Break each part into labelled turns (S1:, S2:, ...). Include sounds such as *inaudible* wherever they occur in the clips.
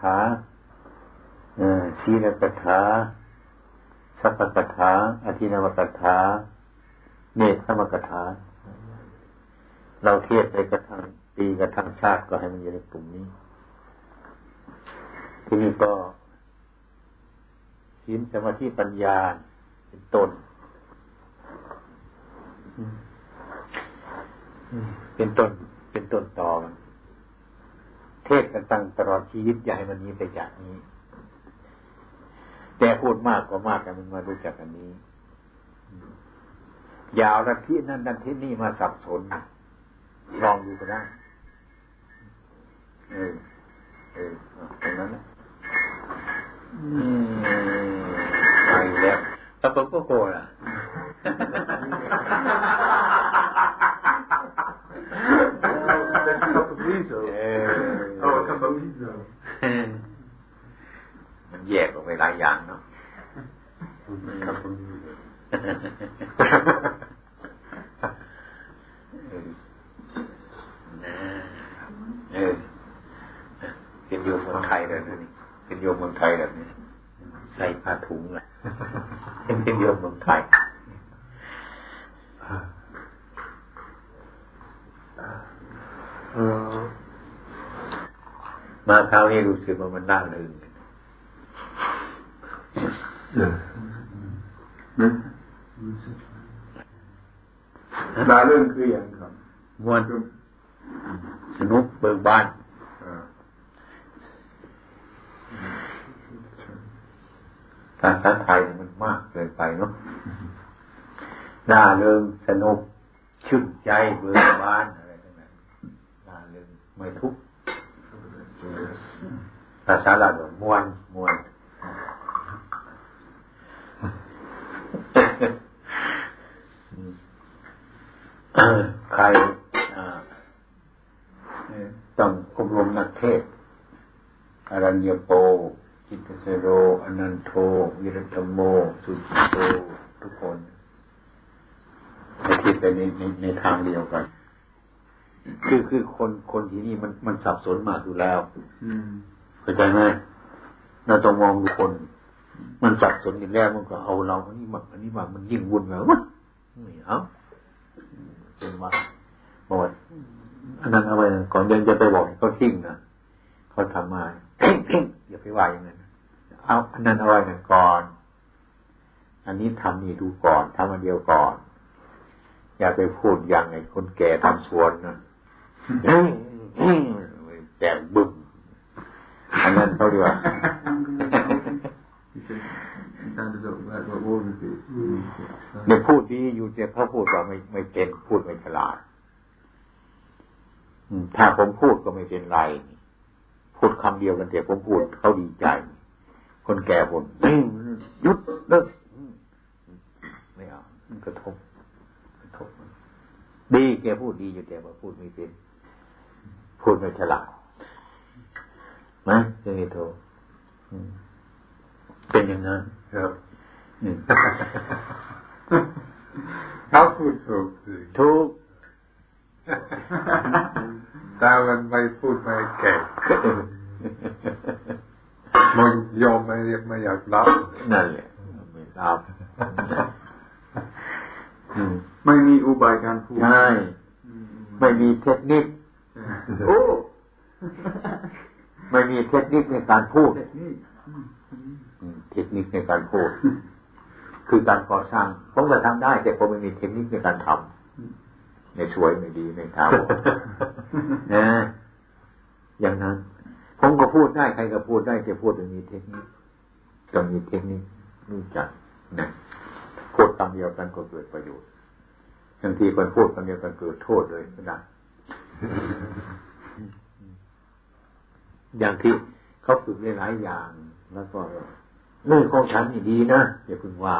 S1: ถาชีรกถาสัพพกถาอธินวกถาเนธสมกถา เราเทียบไปกระทั่งปีกระทั่งชาติก็ให้มันอยู่ในกลุ่มนี้ ที่นี่ก็ศีลสมาธิปัญญาเป็นต้นเป็นต้นเป็นต้นต่อมัน เทศกันตั้งตลอดชีวิตอย่าให้มันมีไปจากนี้ แต่พูดมากกว่ามากแต่มันมารู้จักอันนี้ อย่าวนาทีนั้นนาทีนี้มาสับสนลองดูก็ได้เออเออตรงนั้นนะอืมไปแล้วแล้วก็โกรธอะ มันแยกออกไปหลายอย่างเนาะ
S2: Capellizo.
S1: เออเป็นโยมเมืองไทยเลยนะนี่เป็นโยมเมืองไทยแบบนี้ใส่ผ้าถุงเลยเป็นโยมเมืองไทยม มาคราวนี้รู้สึกว่ามันน่าลืม
S2: ลาเรื่องคืออย่างครับ
S1: มวนสนุกเบิกบานภาษาไทยมันมากเกินไปเนาะน่าเริงสนุกชื่นใจเบิกบานอะไรทั้งนั้นน่าเริงไม่ทุกข์ ภาษาลาวบอกมวนมวนใครต้องอบรมนักเทศอรัญญโปจิตเสโรอนันโท วิรตโม สุจิโต ทุกคนให้คิดไปในในในทางเดียวกัน คือคือคนคนที่นี่มันมันสับสนมากอยู่แล้ว เข้าใจไหมเราต้องมองดูคนมันสับสนอยู่แล้วมันก็เอาเราอันนี้มาอันนี้มามันยิ่งวุ่นแล้ววะไม่เอาเป็นว่าบอกอันนั้นเอาไว้ก่อนเดินจะไปบอกเขาทิ้งนะเขาทำมาอย่าไปว่าอย่างนั้นเอาอันนั้นเอาไว้ก่อน อันนี้ทำนี่ดูก่อนทำอันเดียวก่อน อย่าไปพูดอย่างไอ้คนแก่ทำสวนนะแต่บึ้ม อันนั้นเขาเรียกว่า
S2: sounded like what Warren did.
S1: เดี๋ยวพูดดีอยู่แต่เขาพูดว่าไม่ไม่เป็นพูดไม่ฉลาดอืมถ้าผมพูดก็ไม่เป็นไร พูดคำเดียวกันแต่ผมพูดเขาดีใจ คนแก่ผมหยุดเลิกไม่เอามันกระทบกระทบดีแกพูดดีอยู่แต่ว่าพูดไม่เป็น พูดไม่ฉลาด ไหมเจ้าโทอืมเป็นอย่างนั้น
S2: ครับ
S1: อืม
S2: เขาพูดถูกสิ
S1: ทุก
S2: แต่มันไม่พูดไม่เก่งมันยอมไม่ไม่อยากรับ
S1: นั่นแหละไม่รับอืม
S3: ไม่มีอุบายการพูด
S1: ใช่ไม่มีเทคนิค
S3: โอ้
S1: ไม่มีเทคนิคในการพูด
S3: เทคนิค
S1: อืมเทคนิคในการพูด คือการก่อสร้างผมก็ทำได้ แต่ผมไม่มีเทคนิคในการทำในช่วยไม่ดีในทางนะอย่างนั้น ผมก็พูดได้ใครก็พูดได้แต่พูดต้องมีเทคนิคต้องมีเทคนิครู้จักนะพูดคำเดียวกันก็เกิดประโยชน์บางทีคนพูดคำเดียวกันเกิดโทษเลยก็ได้ อย่างที่เขาฝึกได้หลายอย่างแล้วก็เรื่องของฉันนี่ดีนะอย่าเพิ่งว่า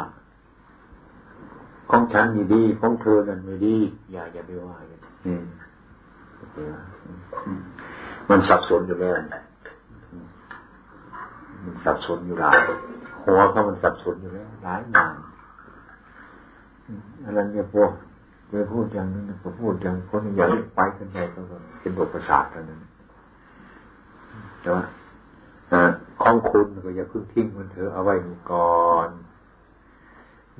S1: ของฉันนี่ดีของเธอนั่นไม่ดี อย่าอย่าไปว่าอย่างนี้มันสับสนอยู่แล้วมันสับสนอยู่หลายหัวเขามันสับสนอยู่แล้วหลายอย่างอะไรเนี่ยพวกไปพูดอย่างนั้นก็พูดอย่างคนอย่างไปกันไปก็เป็นโรคประสาทเท่านั้น ช่ไหมของคุณก็อย่าเพิ่งทิ้งมันเถอะเอาไว้มีก่อน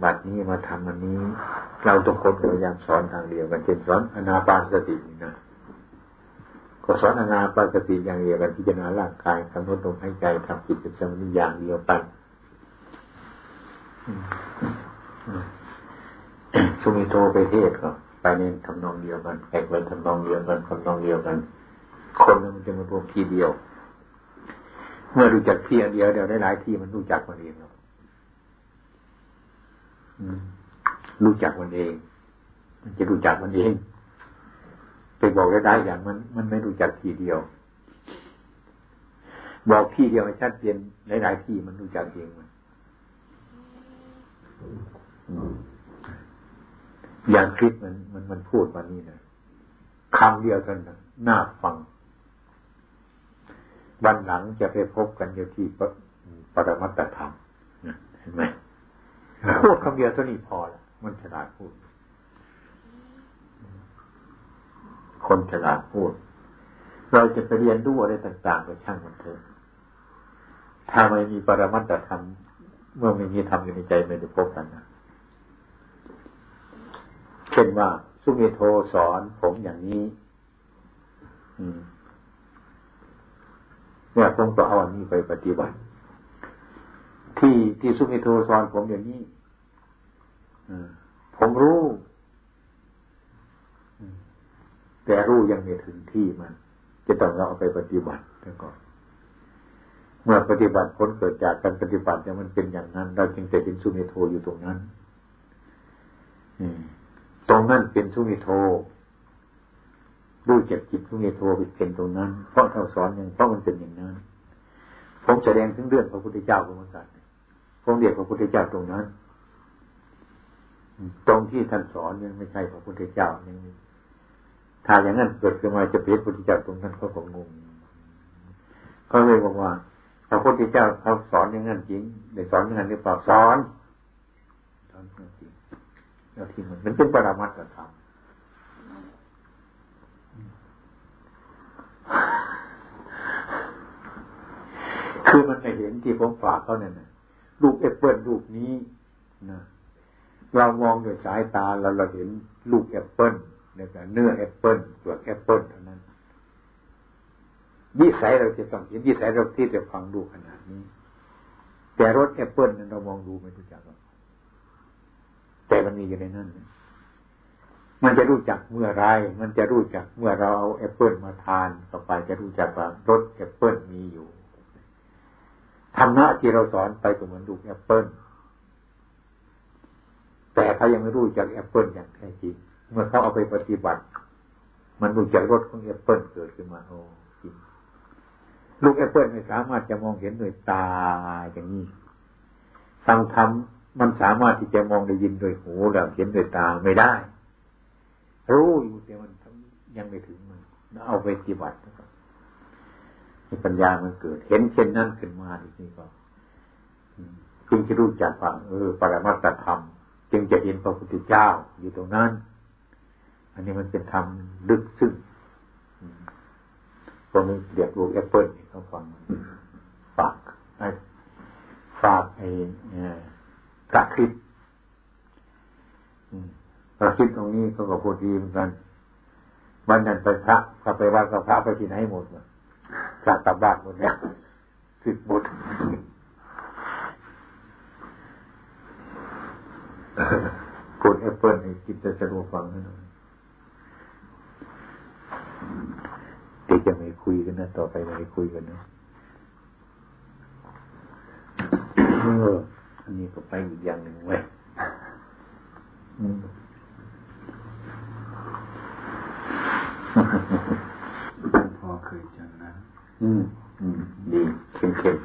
S1: บัดนี้มาทำอันนี้ เราทุกคนพยายามสอนทางเดียวกันเช่นสอนอนาปานสตินะก็สอนอนาปานสติอย่างเดียวกันพิจารณาร่างกายกำหนดลมหายใจทำจิตเป็นสมาธิอย่างเดียวกันสุมิโตไปเทศก็ไปในทำนองเดียวกันแอกไปทำนองเดียวกันทำนองเดียวกัน คนมันจะมารวมทีเดียว เมื่อรู้จักที่อันเดียวเดียวได้หลายที่มันรู้จักมันเองรู้จักมันเอง มันจะรู้จักมันเองไปบอกได้ๆอย่างมัน มันไม่รู้จักทีเดียว บอกที่เดียวชัดเจนหลายๆที่มันรู้จักเองมันอย่างคลิปมันมันมันพูดมานี่นะคำเดียวกันนะน่าฟัง วันหลังจะไปพบกันอยู่ที่ปรมัตตธรรมเห็นไหมพูดคำเดียวเท่านี้พอละมันฉลาดพูด คนฉลาดพูด เราจะไปเรียนรู้อะไรต่างๆก็ช่างมันเถอะถ้าไม่มีปรมัตถธรรมเมื่อไม่มีธรรมอยู่ในใจไม่ได้พบกันนะเช่นว่า สุเมโทสอนผมอย่างนี้ อืม เนี่ยผมก็เอาอันนี้ไปปฏิบัติ ที่ที่สุเมโทสอนผมอย่างนี้ผมรู้แต่รู้ยังไม่ถึงที่มัน จะต้องเราเอาไปปฏิบัติก่อนเมื่อปฏิบัติผลเกิดจากการปฏิบัติเนี่ยมันเป็นอย่างนั้น เราจึงจะเป็นสุเมโทอยู่ตรงนั้นตรงนั้นเป็นสุเมโท รู้จักจิตสุเมโทเป็นตรงนั้น เพราะเราสอนอย่างเพราะมันเป็นอย่างนั้น ผมแสดงถึงเรื่องพระพุทธเจ้าเหมือนกันผมเรียกพระพุทธเจ้าตรงนั้น ตรงที่ท่านสอนยังไม่ใช่พระพุทธเจ้ายังถ้าอย่างนั้นเกิดขึ้นมาจะเป็นพระพุทธเจ้าตรงนั้นเขาก็งงก็เลยบอกว่าพระพุทธเจ้าเขาสอนอย่างนั้นจริงได้สอนอย่างนั้นหรือเปล่าสอนสอนจริงแล้วที่มันมันเป็นปรามัดธรรม คือมันไม่เห็นที่ผมฝากเขาเนี่ยลูกแอปเปิลลูกนี้นะเรามองด้วยสายตาเราเราเห็นลูกแอปเปิลเนี่ยเนื้อแอปเปิลเปลือกแอปเปิลเท่านั้นวิสัยเราจะต้องเห็นวิสัยเราที่จะฟังดูขนาดนี้ แต่รสแอปเปิลเรามองดูไม่รู้จักหรอกแต่มันมีอยู่ในนั้นมันจะรู้จักเมื่อไร มันจะรู้จักเมื่อเราเอาแอปเปิลมาทานต่อไปจะรู้จักว่ารสแอปเปิลมีอยู่ ธรรมะที่เราสอนไปก็เหมือนลูกแอปเปิลแต่เขายังไม่รู้จักแอปเปิลอย่างแท้จริง เมื่อเขาเอาไปปฏิบัติ มันรู้จักรสของแอปเปิลเกิดขึ้นมาโอ้จริงลูกแอปเปิลไม่สามารถจะมองเห็นด้วยตาอย่างนี้ฟังธรรมมันสามารถที่จะมองได้ยินด้วยหูแล้วเห็นด้วยตาไม่ได้ รู้อยู่แต่มันยังไม่ถึงมันเอาไปปฏิบัติให้ ปัญญามันเกิด เห็นเช่นนั้นขึ้นมาทีนี้ก็จึงจะรู้จักว่าเออ ปรมัตถธรรม จึงจะเห็นพระพุทธเจ้าอยู่ตรงนั้น อันนี้มันเป็นธรรมลึกซึ้งตรงนี้เรียกลูกแอปเปิลเขาฟังฝากไอ้ฝากไอ้พระคริสพระคริสตรงนี้เขาก็พูดดีเหมือนกันวันนั้นไปพระก็ไปวัดกับพระไปที่ไหนหมด พระกลับบ้านหมดแล้วสิบหมดกดแอปเปิลให้คิดจะสะดวกฟังให้หน่อยเด็กจะไม่คุยกันนะ ต่อไปไม่คุยกันนะเอออันนี้ก็ไปอีกอย่างหนึ่งไว้
S2: พ่อเคยจังนะ
S1: อืม อืมดีเข้มเข้ม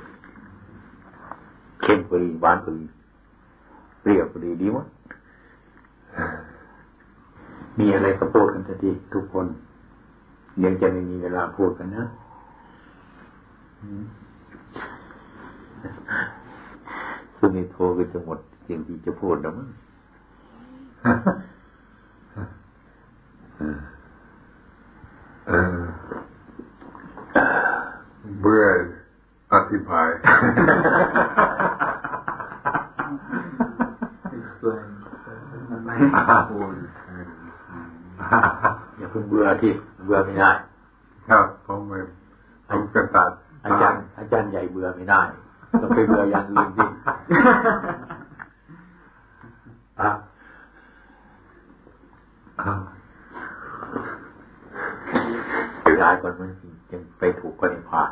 S1: เข้มพอดีหวานพอดีเรียบดีดีวะมีอะไรก็พูดกันทีทุกคนยังจะไม่มีเวลาพูดกันนะซึ่งในโทรก็จะหมดสิ่งที่จะพูดแล้วมั้ง
S2: เบื่อ
S4: อธิบาย
S3: explain
S1: อย่าเพิ่งเบื่อที่เบื่อไม่ได้
S4: ครับผมไม่ผมกระตัด
S1: อาจารย์ อาจารย์ใหญ่เบื่อไม่ได้ต้องไปเบื่ออย่างอื่นดิอะเวลาก่อนมันยังไปถูกก็ยังผ่าน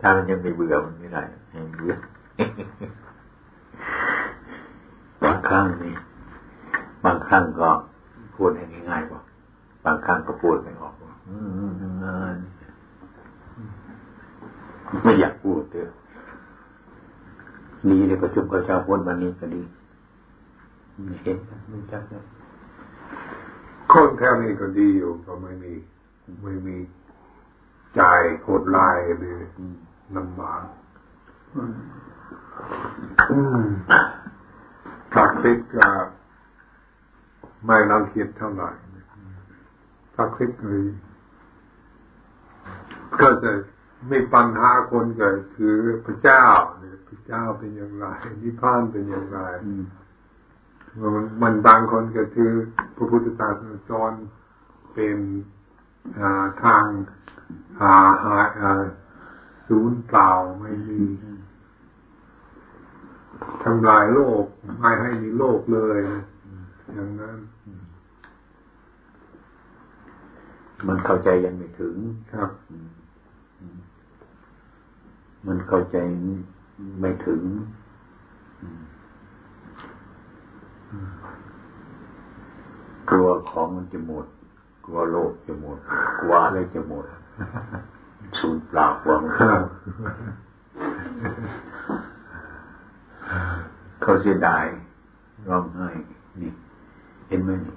S1: ถ้ามันยังไม่เบื่อมันไม่ได้ให้เบื่อบางครั้งนี่บางครั้งก็พูดให้ง่ายๆกว่าบางครั้งก็พูดไม่ออกว่าอืมไม่อยากพูดเถอะดีเลยประชุมกับชาวพุทธวันนี้ก็ดีเห็นไม่จักเลย
S4: คนแถวนี้ก็ดีอยู่ก็ไม่มี ไม่มีใจโหดลายหรือลำบากถ้าคิดก็ไม่รังเกียจเท่าไหร่ถ้าคิดเลยก็จะมีปัญหาคนเกิดคือพระเจ้าเนี่ย พระเจ้าเป็นอย่างไรนิพพานเป็นอย่างไรมันมันบางคนก็คือพระพุทธศาสนาสอนเป็นทางหาหาศูนย์เปล่าไม่มีทำลายโลกไม่ให้มีโลกเลย อย่างนั้น
S1: มันเข้าใจยังไม่ถึง
S4: ครับ
S1: มันเข้าใจ ไม่ถึง กลัวของมันจะหมด กลัวโลกจะหมด กลัวอะไรจะหมดสูญเปล่าความเขาเสียดายร้องไห้นี่เห็นไหมนี่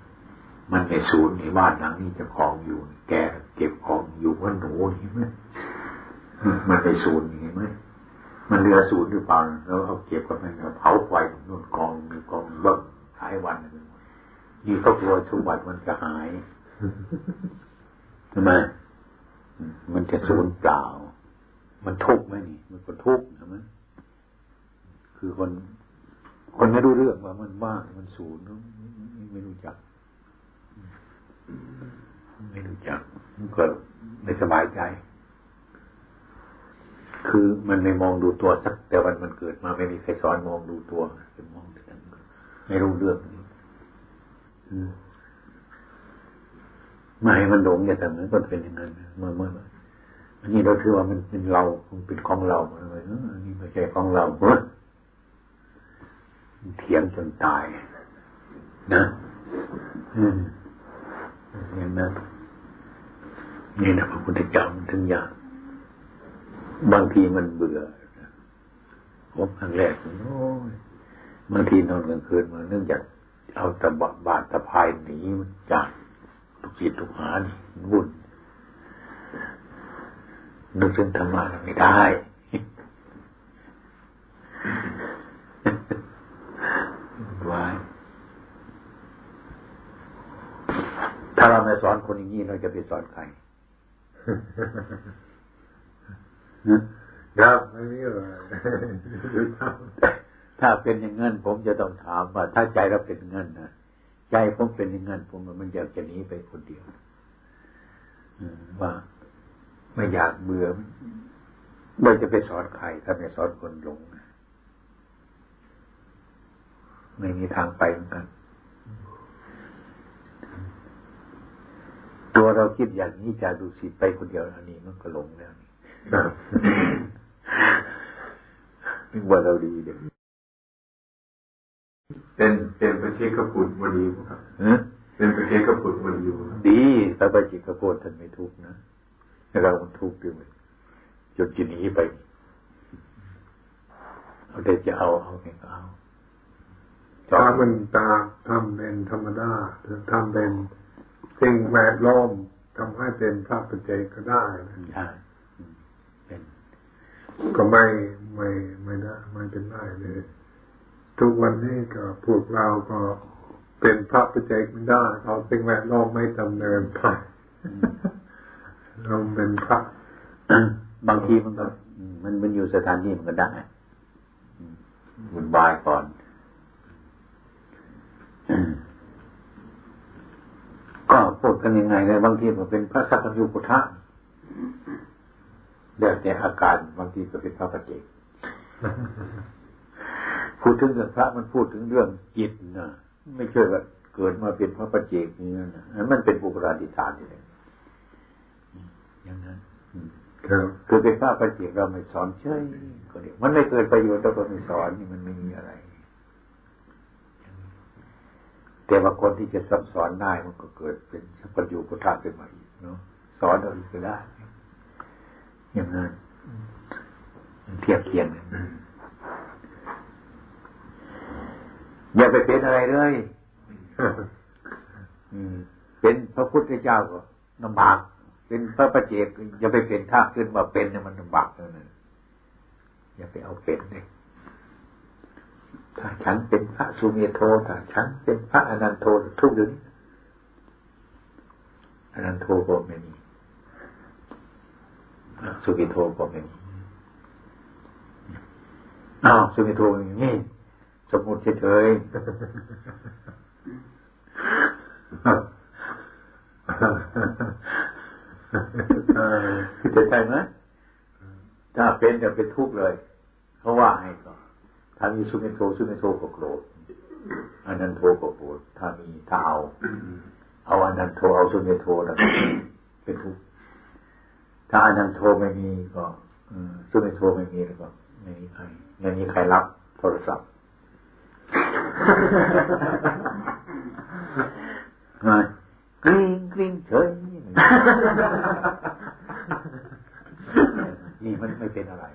S1: มันในศูนย์ในบ้านหลังนี้จะของอยู่ แกเก็บของอยู่ว่าหนูเห็นไหมมันในศูนย์เห็นไหม มันเรือศูนย์หรือเปล่าแล้วเอาเก็บกับมันเผาไฟนู่นกองมีกองเบิ้งหายวันนึงยี่เขากลัวสมบัติมันจะหายทำไมมันจะสูญเปล่า มันทุกข์ไหมนี่มันก็ทุกข์นะมันคือคน คนไม่รู้เรื่องว่ามันว่างมันสูญไม่รู้จัก ไม่รู้จักมันก็ไม่สบายใจ คือมันไม่มองดูตัวสัก แต่วันมันเกิดมาไม่มีใครสอนมองดูตัวจะมองแต่ไม่รู้เรื่องนี้ไม่ให้มันหลงอย่าทำนั้นก็เป็นอย่างนั้นเมื่อเมื่ออันนี้เราถือว่ามันเป็นเรามันเป็นของเราอะไรอันนี้ไม่ใช่ของเราเฮ้เถียงจนตาย นะอืมอย่างนั้นนี่นะพระพุทธเจ้ามันถึงอย่าง บางทีมันเบื่อผมครั้งแรกโอ้ยบางทีนอนกลางคืนมาเนื่องจากเอาตะบาดตะพายหนีมันจากทุกจิตทุกหานวุ่นนึกถึงธรรมะไม่ได้วายถ้าเราไม่สอนคนอย่างนี้เราจะไปสอนใคร
S4: ครับไม่มีอะไร
S1: ถ้าเป็นอย่างนั้นผมจะต้องถามว่า ถ้าใจเราเป็นเงินนะใจผมเป็นอย่างนั้นผมมันอยากจะหนีไปคนเดียวว่าไม่อยากเบื่อไม่จะไปสอนใครถ้าไม่สอนคนหลงไม่มีทางไปเหมือนกัน ตัวเราคิดอย่างนี้จะดูสิไปคนเดียวอันนี้มันก็หลงแล้วนี่นึก ว่าเราดีเดี๋ยว
S4: เป็นเป็นประเทศกปุตวันดีครับเป็นประเทศกปุตวันดี
S1: ดีแต่ประจิกโกฏท่านไม่ทุกนะเราทุกข์ด้วยจนจะหนีไปเอาได้จะเอาเอาไงก็เอา
S4: ถ้ามันตาทำเป็นธรรมดาทำเป็นสิ่งแวดล้อมทำให้เป็นพระปัจเจก็ได้
S1: ใช่เป็น
S4: ก็ไม่ไม่ไม่ได้ไม่เป็นได้เลย ทุกวันนี้ก็พวกเราก็เป็นพระปัจเจกไม่ได้เราสิ่งแวดล้อมไม่ดำเนินไปเราเป็นพระ
S1: บางทีมันก็มันมันอยู่สถานที่มันก็ได้บุญบายก่อนก็พูดกันยังไงเลยบางทีมันเป็นพระสักยุพุทธะ เดี๋ยวแต่อาการบางทีก็เป็นพระปฏิเจกพูดถึงเรื่องพระมันพูดถึงเรื่องจิตนะไม่ใช่ว่าเกิดมาเป็นพระปฏิเจกนี่นะมันเป็นบุคลาธิฐานอยู่เลยอย่างนั้นคือเป็นพระปฏิเจกเราไม่สอนเฉยก็เดียวมันไม่เกิดประโยชน์เราก็ไม่สอนนี่มันไม่มีอะไร แต่ว่าคนที่จะซับสอนได้มันก็เกิดเป็นสัพพัญญูพุทธะขึ้นมาอีกเนาะสอนเราอีกก็ได้ อย่างนั้นเทียบเคียงอย่าไปเป็นอะไรเลยเป็นพระพุทธเจ้าก็ลำบาก เป็นพระประเจกอย่าไปเป็นท่าขึ้นมาเป็นเนี่ยมันลำบากเลยอย่าไปเอาเป็นเลยถ้าฉันเป็นพระสุเมโทถ้าฉันเป็นพระอนันโททุกเดือนอนันโทก็ไม่มี สุเมโทก็ไม่มีอ้าวสุเมโทนี่สมมติเฉยๆจะใช่ไหมถ้าเป็นจะเป็นทุกข์เลยเขาว่าให้ก่อถ้ามีสุเมโทสุเมโทก็โกรธอันนั้นโทก็โกรธถ้ามีถ้าเอาเอาอันนั้นโทเอาสุเมโทนะเป็นทุกข์ ถ้าอันนั้นโทไม่มีก็สุเมโทไม่มีแล้วก็ไม่มีใครไม่มีใครรับโทรศัพท์มากริ้งกริ้งเฉยนี่มันไม่เป็นอะไร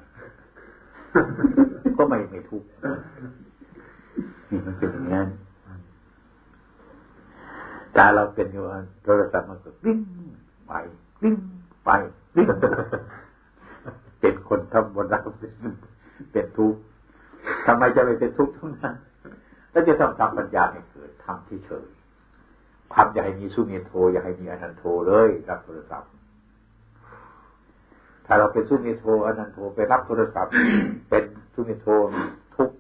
S1: ก็ไม่ไม่ทุกข์นี่มันเป็นอย่างนั้นตาเราเป็นอยู่โทรศัพท์มันก็วิ่งไปวิ่งไปวิ่ง เป็นคนทำบนเราเป็นทุกข์ทำไมจะไม่เป็นทุกข์ทุกนั้นแล้วจะต้องทำปัญญาให้เกิดทำที่เฉยทำอย่าให้มีสุเมโทอย่าให้มีอนันโทเลยรับโทรศัพท์ ถ้าเราเป็นสุเมโทอนันโทไปรับโทรศัพท์ เป็นสุเมโททุก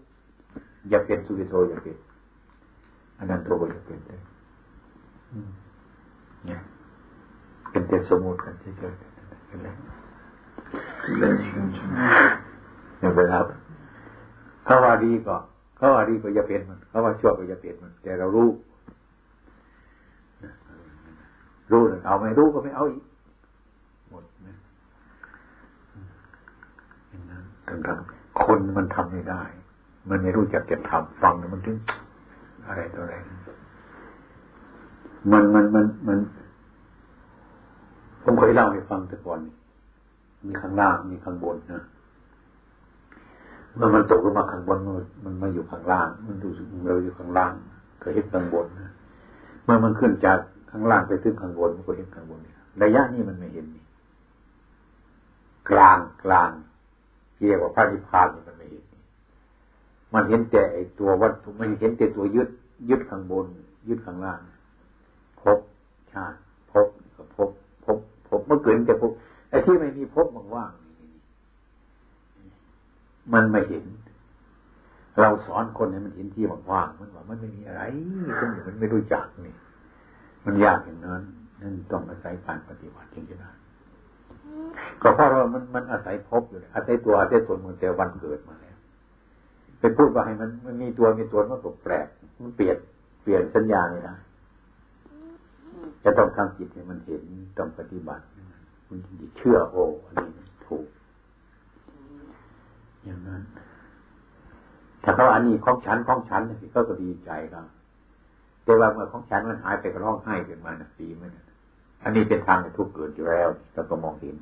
S1: อย่าเป็นสุเมโทอย่าเป็นอนันโทอย่าเป็นเลยเนี่ยเป็นแต่สมมติกันเฉยๆเป็นไร อย่าไปรับเขาว่าดีก็เขาว่าดีก็อย่าเป็นมันเขาว่าชั่วก็อย่าเป็นมัน แต่เรารู้ รู้เอาไม่รู้ก็ไม่เอาอีกหมดนะทั้งๆคนมันทำไม่ได้ มันไม่รู้จักจะทำฟังมันถึงอะไรตัวอะไรมันมันมันมัน ผมเคยเล่าให้ฟังแต่ก่อน มีข้างล่างมีข้างบนนะเมื่อมันตกลงมาข้างบนมันมันมาอยู่ข้างล่าง มันดูสึกเราอยู่ข้างล่าง ก็เห็นข้างบนนะเมื่อมันขึ้นจากข้างล่างไปถึงข้างบนมันก็เห็นข้างบนระยะนี้มันไม่เห็นนี่กลางกลางเรียกว่าพระนิพพานมันไม่เห็นมันเห็นแต่ไอตัววัตถุมันเห็นแต่ตัวยึดยึดข้างบน ยึดข้างล่างพบชาติ เมื่อเกิดแต่พบไอ้ที่ไม่มีพบมันว่างมันไม่เห็น เราสอนคนให้มันเห็นที่ว่างมันว่ามันไม่มีอะไรคนอื่นมันไม่รู้จักนี่ มันยากอย่างนั้นนั่นต้องอาศัยการปฏิบัติจริงๆนะก็เพราะเรามันมันอาศัยพบอยู่อาศัยตัวอาศัยตนมันแต่วันเกิดมาแล้วไปพูดว่าให้มันมันมีตัวมีตนมันก็แปลกมันเปลี่ยนเปลี่ยนสัญญาเลยนะ จะต้องทำจิตให้มันเห็นต้องปฏิบัติมันเชื่อโอ้อันนี้ถูก อย่างนั้นถ้าเขาอันนี้ของฉันของฉันก็ก็ดีใจครับแต่ว่าเมื่อของฉันมันหายไปก็ร้องไห้ขึ้นมานะปีมันอันนี้เป็นทางทุกข์เกิดอยู่แล้วเราก็มองเห็น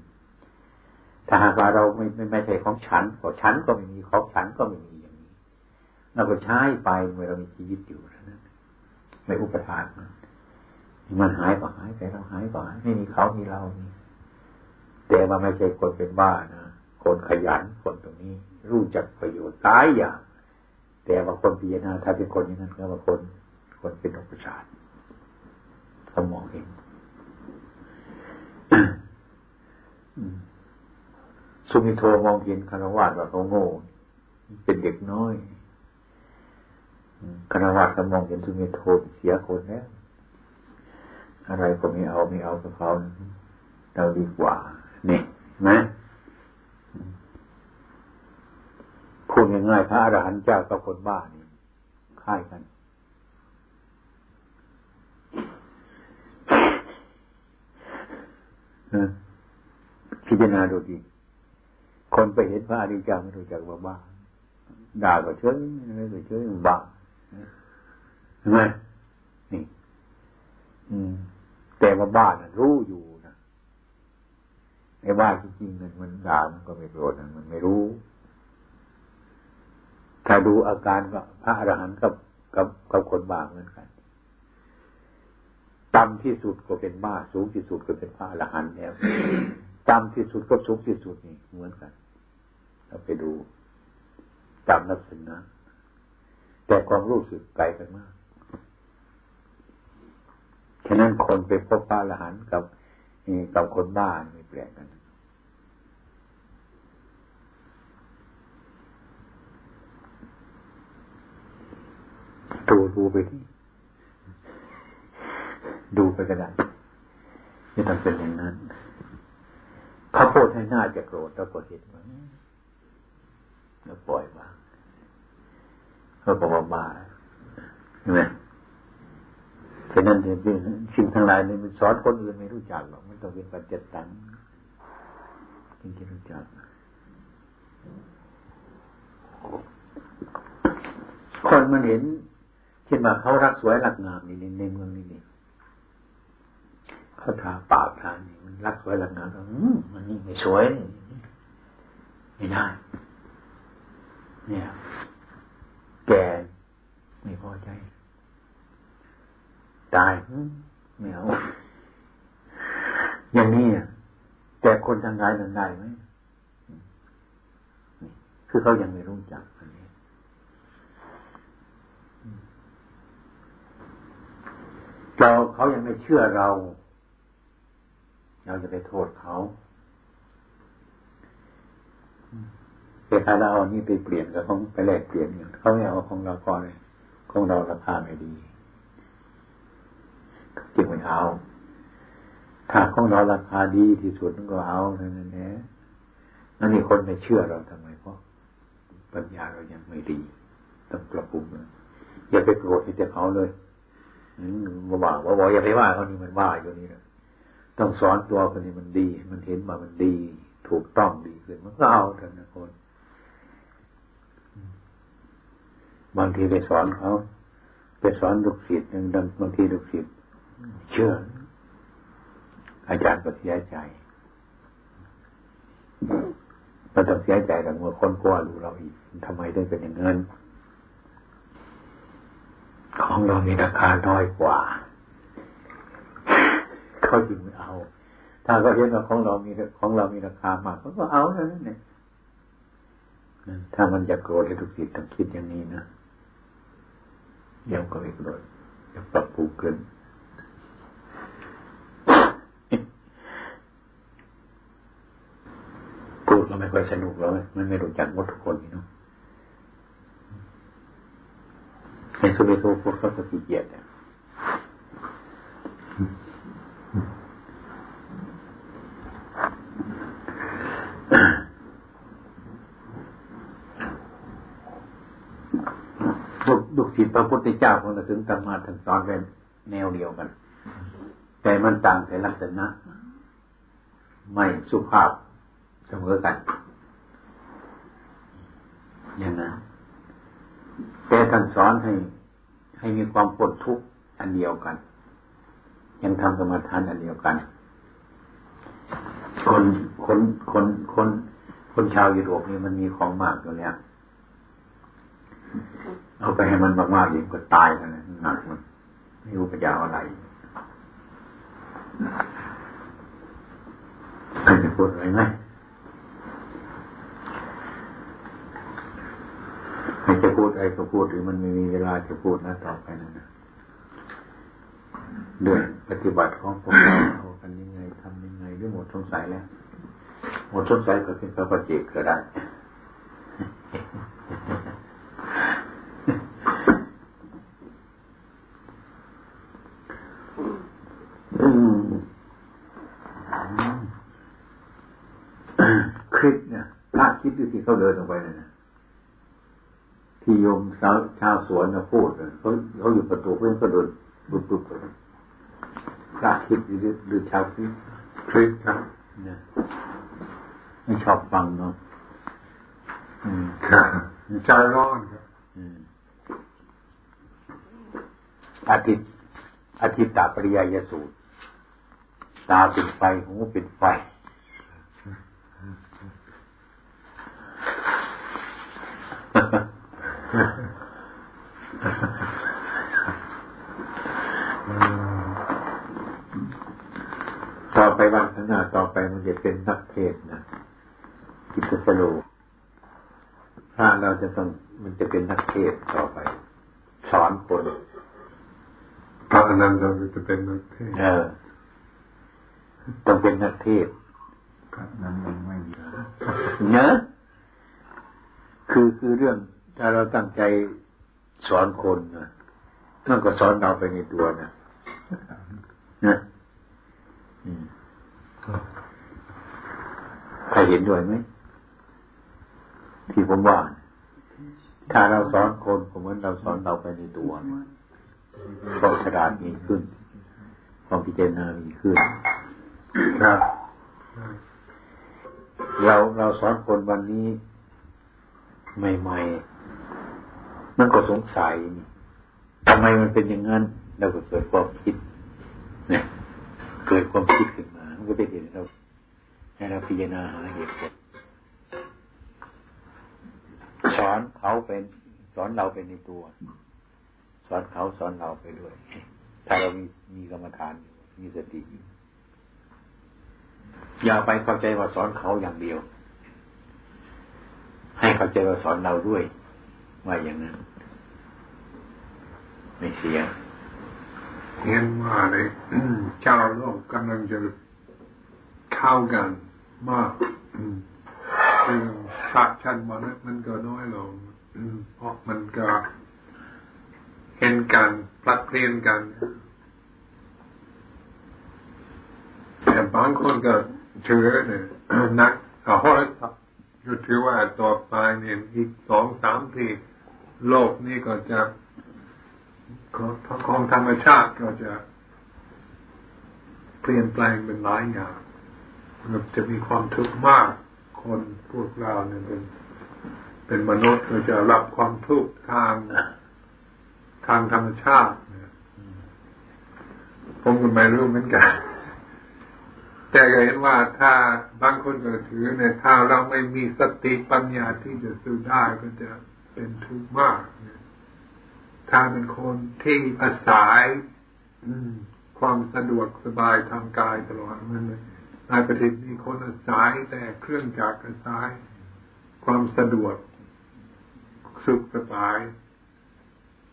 S1: ถ้าหากว่าเราไม่ไม่ไม่ใช่ของฉันของฉันก็ไม่มีของฉันก็ไม่มีอย่างนี้เราก็ใช้ไปเมื่อเรามีชีวิตอยู่นั้นไม่อุปทานมัน มันหายก็หายไปเราหายก็หายไม่มีเขามีเรานี่แต่ว่าไม่ใช่คนเป็นบ้านะคนขยันคนตรงนี้ รู้จักประโยชน์ตายอย่าง แต่ว่าคนพิจารณาถ้าเป็นคนอย่างนั้นก็ว่าคน คนเป็นอุปชาติเขามองเห็นสุมิโทมองเห็นคารวะว่าเขาโง่เป็นเด็กน้อยคารวะก็มองเห็นสุมิโทเสียคนแล้ว อะไรก็ไม่เอาไม่เอากับเขาเราดีกว่านี่นะพูดง่ายๆพระอรหันต์เจ้ากับคนบ้านี่ค่ายกันพิจารณาดูดี คนไปเห็นพระอริยเจ้าไม่รู้จักว่าบ้า ด่าก็เฉยไม่ก็เฉยบ้าเห็นไหมนี่ อืม แต่ว่าบ้านรู้อยู่นะไอ้บ้าจริงๆมันมันด่ามันก็ไม่โกรธมันไม่รู้ ถ้าดูอาการก็พระอรหันต์กับกับกับคนบ้าเหมือนกันต่ำที่สุดก็เป็นบ้าสูงที่สุดก็เป็นพระอรหันต์แล้วต่ำที่สุดก็สูงที่สุดนี่เหมือนกันเราไปดูตามลักษณะแต่ความรู้สึกไกลกันมาก ฉะนั้นคนไปพบพระอรหันต์กับกับคนบ้านไม่แปลกกัน ดูดูไปที่ดูไปก็ได้ไม่ต้องเป็นอย่างนั้นเขาโพดให้หน้าจะโกรธแล้วก็เห็นว่าแล้วปล่อยวางเขาบอกว่าบ้าใช่ไหม ฉะนั้นเรื่องสิ่งทั้งหลายนี่มันสอนคนอื่นไม่รู้จักหรอกมันต้องเป็นปัจจตังจริงๆรู้จักคนมันเห็นเช่นว่าเขารักสวยรักงามนี่ในเมืองนี่นี่เขาทาปากทานี่มันรักสวยรักงามอืมมันนี่ไม่สวยไม่ได้เนี่ย แก่ไม่พอใจ ตายไม่เอาอย่างนี้แต่คนทางกายนั้นได้ไหมคือเขายังไม่รู้จักอันนี้เราเขายังไม่เชื่อเรา เราจะไปโทษเขาแต่ถ้าเราเอานี่ไปเปลี่ยนกับเขาไปแลกเปลี่ยนเขาไม่เอาของเราก่อนเลยของเราราคาไม่ดี จึงไม่เอา ถ้าของเราราคาดีที่สุดก็เอาเท่านั้นแหละนั่นนี่คนไม่เชื่อเราทำไมเพราะปัญญาเรายังไม่ดีต้องปรับปรุงอย่าไปโกรธที่จะเขาเลยมาว่าว่าบอกอย่าไปว่าเขานี่มันว่าอยู่นี่นะต้องสอนตัวคนนี้มันดี มันเห็นว่ามันดี ถูกต้องดีขึ้นมันก็เอาเถอะนะคนบางทีไปสอนเขาไปสอนลูกศิษย์บางทีลูกศิษย์ เชื่อ อาจารย์ก็เสียใจมันต้องเสียใจแต่เมื่อคนกลัวรู้เราอีกทำไมได้เป็นอย่างนั้นของเรามีราคาน้อยกว่าเขาจึงไม่เอา ถ้าเขาเห็นว่าของเรามีของเรามีราคามากเขาก็เอาแล้วนั่นเองถ้ามันจะโกรธให้ทุกสิ่งต้องคิดอย่างนี้นะเดี๋ยวก็ไม่โกรธจะปรับปรุงขึ้นพูดก็ ไม่ค่อยสนุกแล้วมันไม่รู้จักหมดทุกคนนี่เนาะในสุริโทพูดเขาจะขี้เกียจเนี่ยลูกศิษย์พระพุทธเจ้าคนละถึงธรรมาท่านสอนเป็นแนวเดียวกัน แต่มันต่างแต่ลักษณะ ไม่สุภาพ เสมอกัน อย่างนั้นแต่ท่านสอนให้ ให้มีความปวดทุกข์อันเดียวกัน ยังทำกรรมฐานอันเดียวกัน คนคนคนคนคนชาวยุโรปนี่มันมีของมากอยู่แล้วเอาไปให้มันมากๆยิ่งก็ตายกันนะหนักมันไม่รู้ปัญญาอะไรใครจะพูดอะไรไหม จะพูดอะไรก็พูดหรือมันไม่มีเวลาจะพูดนะต่อไปนั่นนะด้วยปฏิบัติของพวกเราเอากันยังไงทำยังไงด้วยหมดสงสัยแล้ว หมดสงสัยก็เป็นพระปฏิเจกก็ได้คลิปเนี่ยพระคิดดูที่เขาเดินออกไปนะ ที่โยมสาวชาวสวนนะพูดเขาเขาอยู่ประตูเพื่อนก็เดินบุบบุบไปพระคิดหรือหรือชาวคิด
S4: คลิปครับ
S1: เนี่ยไม่ชอบฟังเนาะ
S4: ครับใจร้อนครับ
S1: อาทิตย์อาทิตย์ตาปริยายสูตร ตาเป็นไฟหูเป็นไฟ ต่อไปวันข้างหน้าต่อไปมันจะเป็นนักเทศนะกิตสโลพระเราจะต้องมันจะเป็นนักเทศต่อไป สอนคน
S4: พระอนันต์เราจะเป็นนักเทศเออ
S1: ต้องเป็นนักเทศ
S2: พระนั้นยังไม่มี
S1: เนอะคือคือเรื่อง ถ้าเราตั้งใจสอนคนนะนั่นก็สอนเราไปในตัวนะนะใครเห็นด้วยไหมที่ผมว่า ถ้าเราสอนคนผมว่าเราสอนเราไปในตัวความฉลาดมีขึ้นความพิจารณามีขึ้นครับเราเราสอนคนวันนี้ ใหม่ ๆ มันก็สงสัยทำไมมันเป็นอย่างนั้นเราก็เกิดความคิดเนี่ยเกิดความคิดขึ้นมามันก็เป็นเหตุเราให้เราพิจารณาหาเหตุผลสอนเขาเป็นสอนเราเป็นในตัว สอนเขาสอนเราไปด้วย ถ้าเรามีมีกรรมฐานมีสติอย่าไปเข้าใจว่าสอนเขาอย่างเดียว ให้เข้าใจว่าสอนเราด้วยว่าอย่างนั้น ไม่เสีย
S4: เห็นว่าเลยชาวโลกกำลังจะเข้ากันมากคือชาติชั้นมนุษย์มันก็น้อยลงเพราะมันก็เห็นกันพลัดเพลียนกันแต่บางคนก็เชื่อเนี่ยนักเอาห้อยก็ถือว่าต่อไปเนี่ยอีกสองสามปีโลกนี้ก็จะ ของธรรมชาติก็จะเปลี่ยนแปลงเป็นหลายอย่างมันจะมีความทุกข์มาก คนพวกเราเนี่ยเป็น เป็นมนุษย์ก็จะรับความทุกข์ทางทางธรรมชาติผมก็ไม่รู้เหมือนกัน แต่ก็เห็นว่าถ้าบางคนก็ถือเนี่ยถ้าเราไม่มีสติปัญญาที่จะสู้ได้ก็จะเป็นทุกข์มาก ถ้าเป็นคนที่อาศัยความสะดวกสบายทางกายตลอดมันเลยในประเทศนี้คนอาศัยแต่เครื่องจักรอาศัยความสะดวกสุขสบาย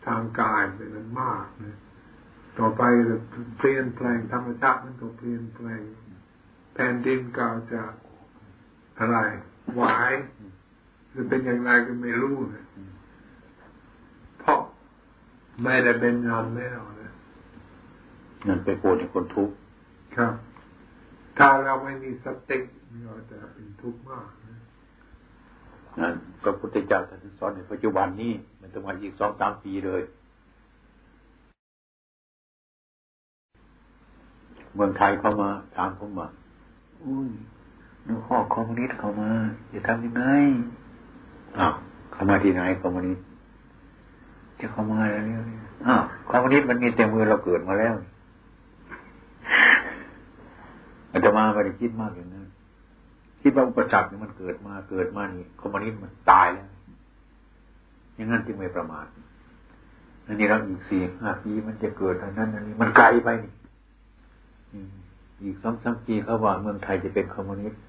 S4: ทางกายเป็นนั้นมากนะต่อไปเปลี่ยนแปลงธรรมชาติมันก็เปลี่ยนแปลงแผ่นดินก็จะอะไรหวายหรือเป็นอย่างไรก็ไม่รู้นะ ไม่ได้เป็นงานแล้วนะ
S1: นั่นไปโกรธในคนทุกข์
S4: ครับ ถ้าเราไม่มีสติเราจะเป็นทุกข์มากนะ
S1: นั่นพระพุทธเจ้าท่านสอนในปัจจุบันนี้ มันจะมาอีกสองสามปีเลยเมืองไทยเข้ามาถามผมมาอุ้ยนูข้อคอมมิวนิสต์เข้ามาจะทำยังไงอ้าวเข้ามาที่ไหนคอมมิวนิสต์ จะเข้ามาแล้วเนี่ยอ้าวคอมมิวนิสต์มันมีเต็มมือเราเกิดมาแล้วอาจจะมาไม่ได้คิดมากอย่างนั้นคิดว่าอุปสรรคนี่มันเกิดมาเกิดมานี่คอมมิวนิสต์มันตายแล้วอย่างนั้นจึงไม่ประมาทอันนี้เราอีกสี่ห้าปีมันจะเกิดอันนั้นอันนี้มันไกลไปนี่อีกสองสามปีเขาว่าเมืองไทยจะเป็นคอมมิวนิสต์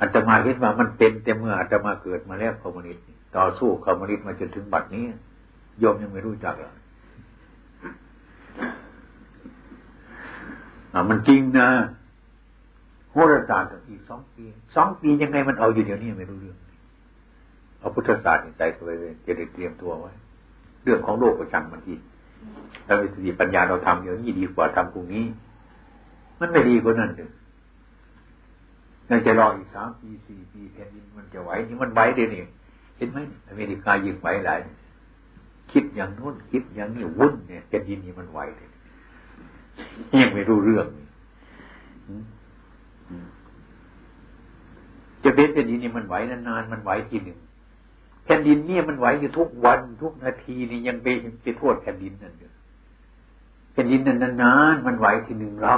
S1: อาตมาคิดว่ามันเป็นแต่เมื่ออาตมาเกิดมาแล้วคอมมิวนิสต์ต่อสู้คอมมิวนิสต์มาจนถึงบัดนี้ โยมยังไม่รู้จักเลยอ่ามันจริงนะโหราศาสตร์อีกสองปีสองปียังไงมันเอาอยู่เดี๋ยวนี้ไม่รู้เรื่อง เอาพุทธศาสตร์ใจไปเลยจะได้เตรียมตัวไว้ เรื่องของโลกประจังมันทีถ้ามีสติปัญญาเราทำอย่างนี้ดีกว่าทำพรุ่งนี้ มันไม่ดีกว่านั้นเลยน่าจะรออีกสามปีสี่ปีแผ่นดินมันจะไหวนี่มันไหวเดี๋ยวนี้เห็นไหมอเมริกายิงไหวหลาย คิดอย่างโน้นคิดอย่างนี้วุ่นเนี่ยแผ่นดินนี่มันไหวเลยยังไม่รู้เรื่องจะเป็นแผ่นดินนี่มันไหวนานๆมันไหวทีหนึ่งแผ่นดินเนี่ยมันไหวอยู่ทุกวันทุกนาทีนี่ยังไปไปโทษแผ่นดินนั่นเด้อแผ่นดินนั้นนานๆมันไหวทีหนึ่งเรา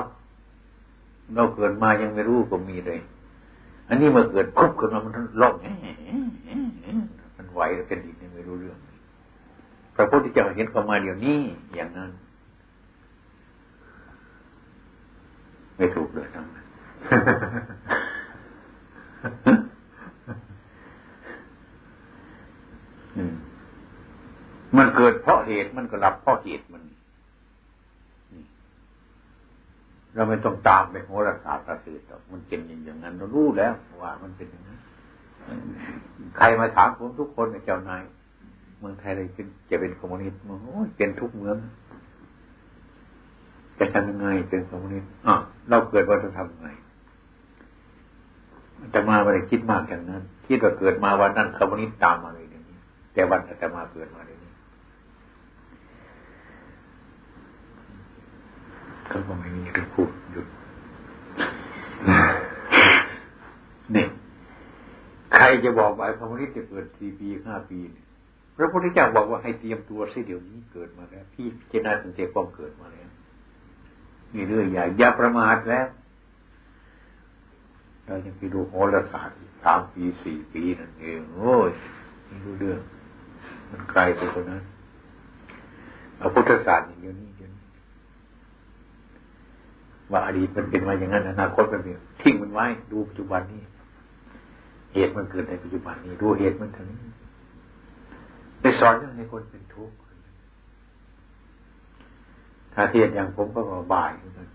S1: เราเกิดมายังไม่รู้ก็มีเลย อันนี้มื่อเกิดคุบขึ้นมามันร้องมันไหวแผ่นดินยังไม่รู้เรื่อง ระพุทธเจ้าเห็นเข้ามาเดี๋ยวนี้อย่างนั้น ไม่ถูกเลยทั้งนั้นมันเกิดเพราะเหตุมันก็รับเพราะเหตุมัน เราไม่ต้องตามไปโหราศาสตร์ประสิทธิ์หรอกมันเป็นอย่างนั้นเรารู้แล้วว่ามันเป็นอย่างนั้น ใครมาถามผมทุกคนเจ้านาย เมืองไทยเลยเป็นจะเป็นคอมมิวนิสต์มันโอ้ยเป็นทุกเมืองจะทำยังไงเป็นคอมมิวนิสต์อะเราเกิดว่าจะทำยังไงแต่มาไม่ได้คิดมากอย่างนั้น คิดว่าเกิดมาวันนั้นคอมมิวนิสต์ตามมาเลยอย่างนี้ แต่วันแต่มาเกิดมาเลยนี้เขาก็ไม่มีเรื่องพูดหยุดนี่ใครจะบอกว่าคอมมิวนิสต์จะเกิดสี่ปีห้าปีเนี่ย พระพุทธเจ้าบอกว่าให้เตรียมตัวซิเดี๋ยวนี้เกิดมาแล้ว พี่เจนาสังเกตความเกิดมาแล้วมีเรื่องใหญ่อย่าประมาทแล้วเรายังไปดูโหราศาสตร์สามปีสี่ปีนั่นเองโอ้ยไม่รู้เรื่อง มันไกลไปกว่านั้นเอาพุทธศาสตร์อย่างเดียวนี้เดี๋ยวนี้ว่าอดีตมันเป็นมาอย่างนั้นอนาคตมันเป็นทิ้งมันไว้ ดูปัจจุบันนี้ เหตุมันเกิดในปัจจุบันนี้ ดูเหตุมันเท่านี้ ไปสอนเรื่องให้คนเป็นทุกข์ถ้าเทียนอย่างผมก็บ่ายเหมือนกัน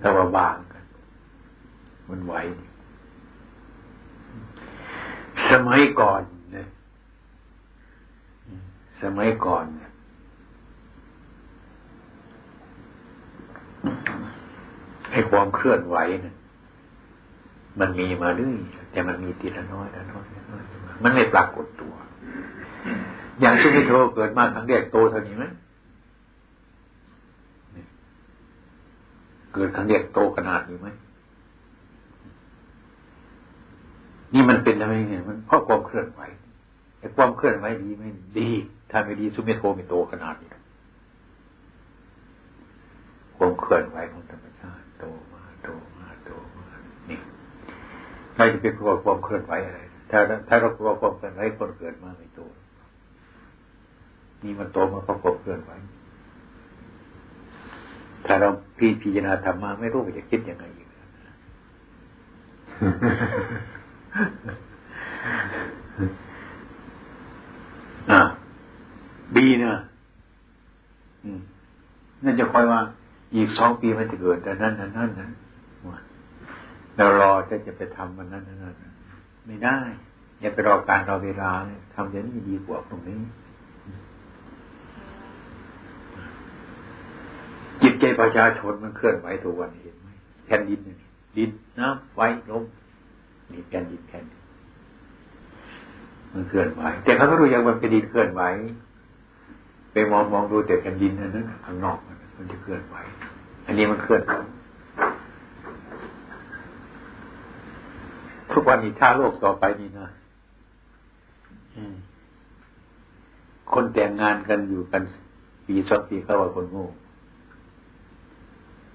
S1: แต่ว่าบางกัน มันไหว สมัยก่อนเนี่ยสมัยก่อนเนี่ยให้ความเคลื่อนไหวเนี่ยมันมีมาเรื่อย แต่มันมีทีละน้อยละน้อยละน้อยมันไม่ปรากฏตัว อย่างสุเมโธเกิดมาครั้งแรกโตเท่านี้ไหมเกิดครั้งแรกโตขนาดนี้ไหมนี่มันเป็นอะไรเนี่ยมันเพราะความเคลื่อนไหวไอ้ความเคลื่อนไหวดีไม่ดี ถ้าไม่ดีสุเมโธไม่โตขนาดนี้ความเคลื่อนไหวของธรรมชาติโตมาโตมาโตมานี่ เรจะเป็นกลัวความเคลื่อนไหวอะไร ถ้าถ้าเรากลัวความเคลื่อนไหวคนเกิดมาไม่โตนี่มันโตมาเพราะความเคลื่อนไหวถ้าเราพิพิจารณาธรรมมาไม่รู้ว่าจะคิดยังไงอีกอ่าดีเนะนั่นจะคอยว่า อีกสองปีมันจะเกิดแต่นั้นนั้นนั้นนั้น เรารอจะจะไปทำมันนั้นนั้น ไม่ได้ อย่าไปรอการรอเวลาทำอย่างนี้ดีกว่าตรงนี้ จิตใจประชาชนมันเคลื่อนไหวทุกวันเห็นไหมแผ่นดินดินน้ำไฟลมนี่แผ่นดินแผ่นดินมันเคลื่อนไหวแต่เขาไม่รู้ยังมันเป็นดินเคลื่อนไหวไปมองมองดูแต่แผ่นดินนั้นข้างนอกมันจะเคลื่อนไหว อันนี้มันเคลื่อน ทุกวันนี้ถ้าโลกต่อไปนี่นะคนแต่งงานกันอยู่กันปีสองปีเขาว่าคนโง่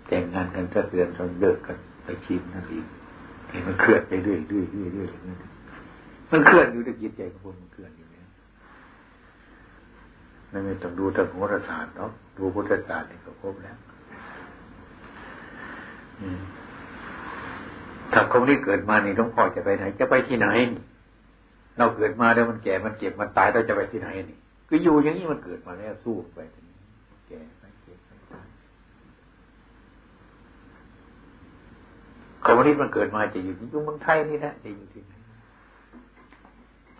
S1: แต่งงานกันก็เดือนจนเลิกกันไปชิมนั่นเองมันเคลื่อนไปเรื่อยเรื่อยเรื่อยเรื่อยมันเคลื่อนอยู่ในจิตใจของคนมันเคลื่อนอยู่เนี่ยไม่ต้องดูทางโหราศาสตร์เนาะดูพุทธศาสตร์นี่ก็ครบแล้ว ถ้าคนนี้เกิดมานี่หลวงพ่อจะไปไหน จะไปที่ไหน เราเกิดมาแล้วมันแก่มันเก็บมันตายเราจะไปที่ไหนนี่ก็อยู่อย่างนี้มันเกิดมาแล้วสู้ไปแก่ไปเก็บไปตายคนมมินี้มันเกิดมาจะอยู่ที่ยุงเมืองไทยนี่แหละจะอยู่ที่ไหน